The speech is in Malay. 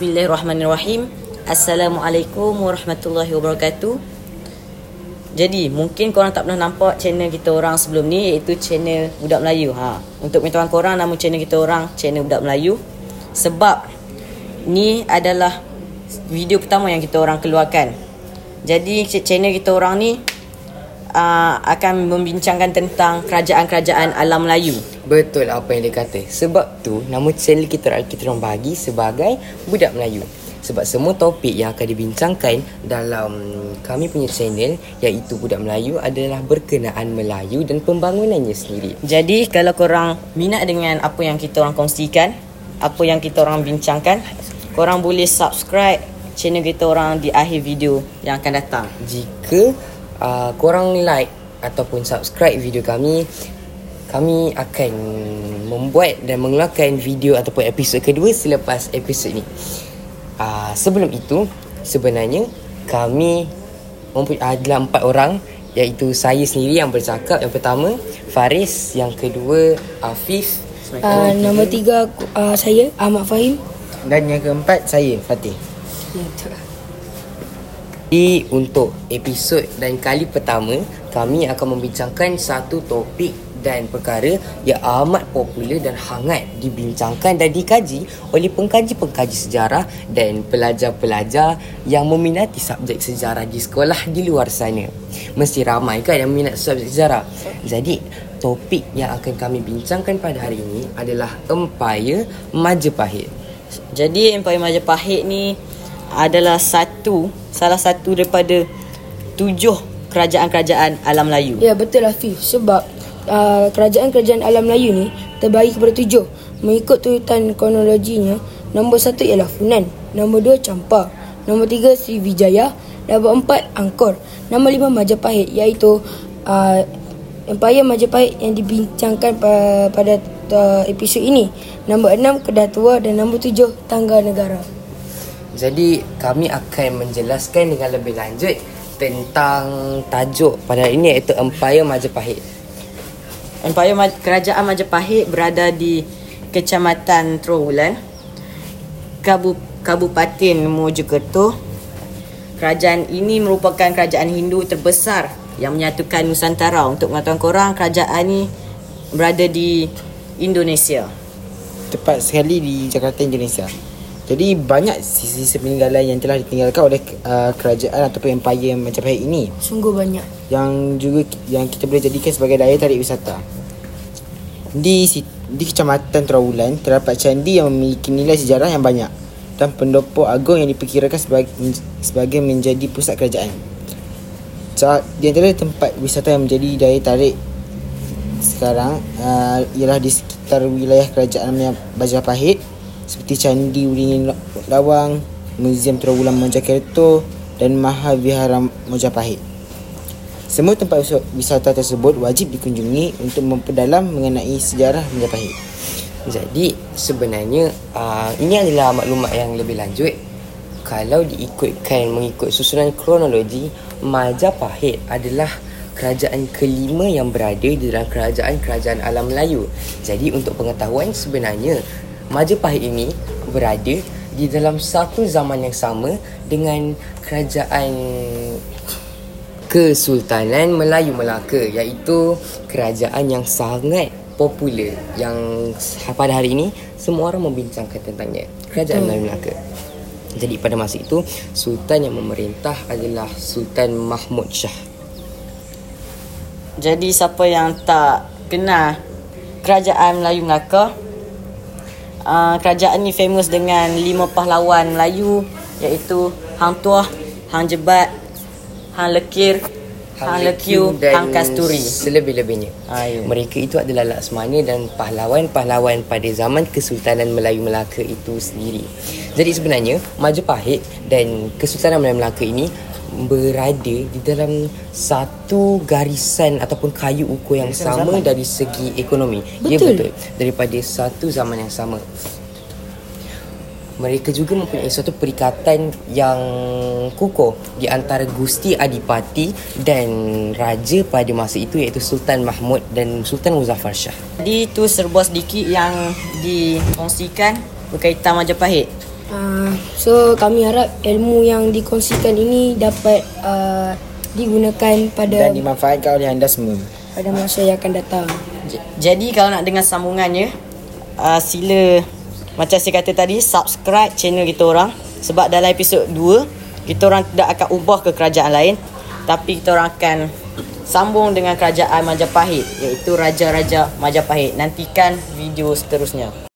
Bismillahirrahmanirrahim. Assalamualaikum warahmatullahi wabarakatuh. Jadi, mungkin korang tak pernah nampak channel kita orang sebelum ni iaitu channel Budak Melayu. Ha, untuk pengetahuan korang nama channel kita orang channel Budak Melayu sebab ni adalah video pertama yang kita orang keluarkan. Jadi, channel kita orang ni uh, akan membincangkan tentang kerajaan-kerajaan alam Melayu. Betul apa yang dia kata. Sebab tu nama channel kita kita orang bagi sebagai Budak Melayu. Sebab semua topik yang akan dibincangkan dalam kami punya channel iaitu Budak Melayu adalah berkenaan Melayu dan pembangunannya sendiri. Jadi kalau korang minat dengan apa yang kita orang kongsikan, apa yang kita orang bincangkan, korang boleh subscribe channel kita orang di akhir video yang akan datang. Jika uh, korang like ataupun subscribe video kami, kami akan membuat dan mengeluarkan video ataupun episod kedua selepas episod ini. Uh, sebelum itu, sebenarnya kami mempunyai adalah empat orang. Iaitu saya sendiri yang bercakap. Yang pertama Faris. Yang kedua Afif. Uh, nombor tiga uh, saya Ahmad Fahim. Dan yang keempat saya Fatih. Jadi untuk episod dan kali pertama kami akan membincangkan satu topik dan perkara yang amat popular dan hangat dibincangkan dan dikaji oleh pengkaji-pengkaji sejarah dan pelajar-pelajar yang meminati subjek sejarah di sekolah di luar sana. Mesti ramai kan yang minat subjek sejarah. Jadi, topik yang akan kami bincangkan pada hari ini adalah Empire Majapahit. Jadi Empire Majapahit ni adalah satu salah satu daripada tujuh kerajaan-kerajaan alam Melayu. Ya betul Afif sebab uh, kerajaan-kerajaan alam Melayu ni terbagi kepada tujuh. Mengikut turutan kronologinya, nombor satu ialah Funan, nombor dua Champa, nombor tiga Sriwijaya, nombor empat Angkor, nombor lima Majapahit iaitu uh, Empire Majapahit yang dibincangkan pa- pada uh, episod ini. Nombor enam Kedah Tua dan nombor tujuh Tangga Negara. Jadi kami akan menjelaskan dengan lebih lanjut tentang tajuk pada ini iaitu Empire Majapahit. Maj- Kerajaan Majapahit berada di Kecamatan Trowulan, Kabu Kabupaten Mojokerto. Kerajaan ini merupakan kerajaan Hindu terbesar yang menyatukan Nusantara. Untuk pengetahuan korang, kerajaan ini berada di Indonesia. tepat sekali di Jakarta Indonesia. Jadi banyak sisi-sisi peninggalan yang telah ditinggalkan oleh uh, kerajaan ataupun empire Majapahit ini Sungguh banyak. yang juga yang kita boleh jadikan sebagai daya tarik wisata. Di di Kecamatan Terawulan terdapat candi yang memiliki nilai sejarah yang banyak dan pendopo agung yang diperkirakan sebagai, sebagai menjadi pusat kerajaan. Di antara tempat wisata yang menjadi daya tarik sekarang uh, ialah di sekitar wilayah kerajaan Majapahit seperti Candi Uringin Lawang, Muzium Terawulan Mojokerto dan Mahavihara Majapahit. Semua tempat wis- wisata tersebut wajib dikunjungi untuk memperdalam mengenai sejarah Majapahit. Jadi sebenarnya uh, ini adalah maklumat yang lebih lanjut. Kalau diikutkan mengikut susunan kronologi, Majapahit adalah kerajaan kelima yang berada di dalam kerajaan-kerajaan alam Melayu. Jadi untuk pengetahuan sebenarnya Majapahit ini berada di dalam satu zaman yang sama dengan kerajaan Kesultanan Melayu Melaka iaitu kerajaan yang sangat popular yang pada hari ini semua orang membincangkan tentangnya kerajaan Melayu Melaka. Jadi pada masa itu sultan yang memerintah adalah Sultan Mahmud Shah. Jadi siapa yang tak kenal kerajaan Melayu Melaka uh, Kerajaan ni famous dengan lima pahlawan Melayu Iaitu Hang Tuah, Hang Jebat, Hang Lekir, Hang Lekiu, Hang Kasturi Selebih-lebihnya. Ah, ya. Mereka itu adalah Laksmana dan pahlawan-pahlawan pada zaman Kesultanan Melayu Melaka itu sendiri. Jadi sebenarnya Majapahit dan Kesultanan Melayu Melaka ini berada di dalam satu garisan ataupun kayu ukur yang sama dari segi ekonomi. Ya Betul. betul. Daripada satu zaman yang sama. Mereka juga mempunyai suatu perikatan yang kukuh di antara Gusti Adipati dan raja pada masa itu iaitu Sultan Mahmud dan Sultan Muzaffar Shah. Jadi tu serba sedikit yang dikongsikan berkaitan Majapahit Uh, so kami harap ilmu yang dikongsikan ini dapat uh, digunakan pada Dan dimanfaatkan oleh anda semua. pada masa yang akan datang. J- Jadi kalau nak dengar sambungannya uh, Sila Macam saya kata tadi Subscribe channel kita orang Sebab dalam episod 2 Kita orang tidak akan ubah ke kerajaan lain Tapi kita orang akan Sambung dengan kerajaan Majapahit Iaitu Raja-Raja Majapahit Nantikan video seterusnya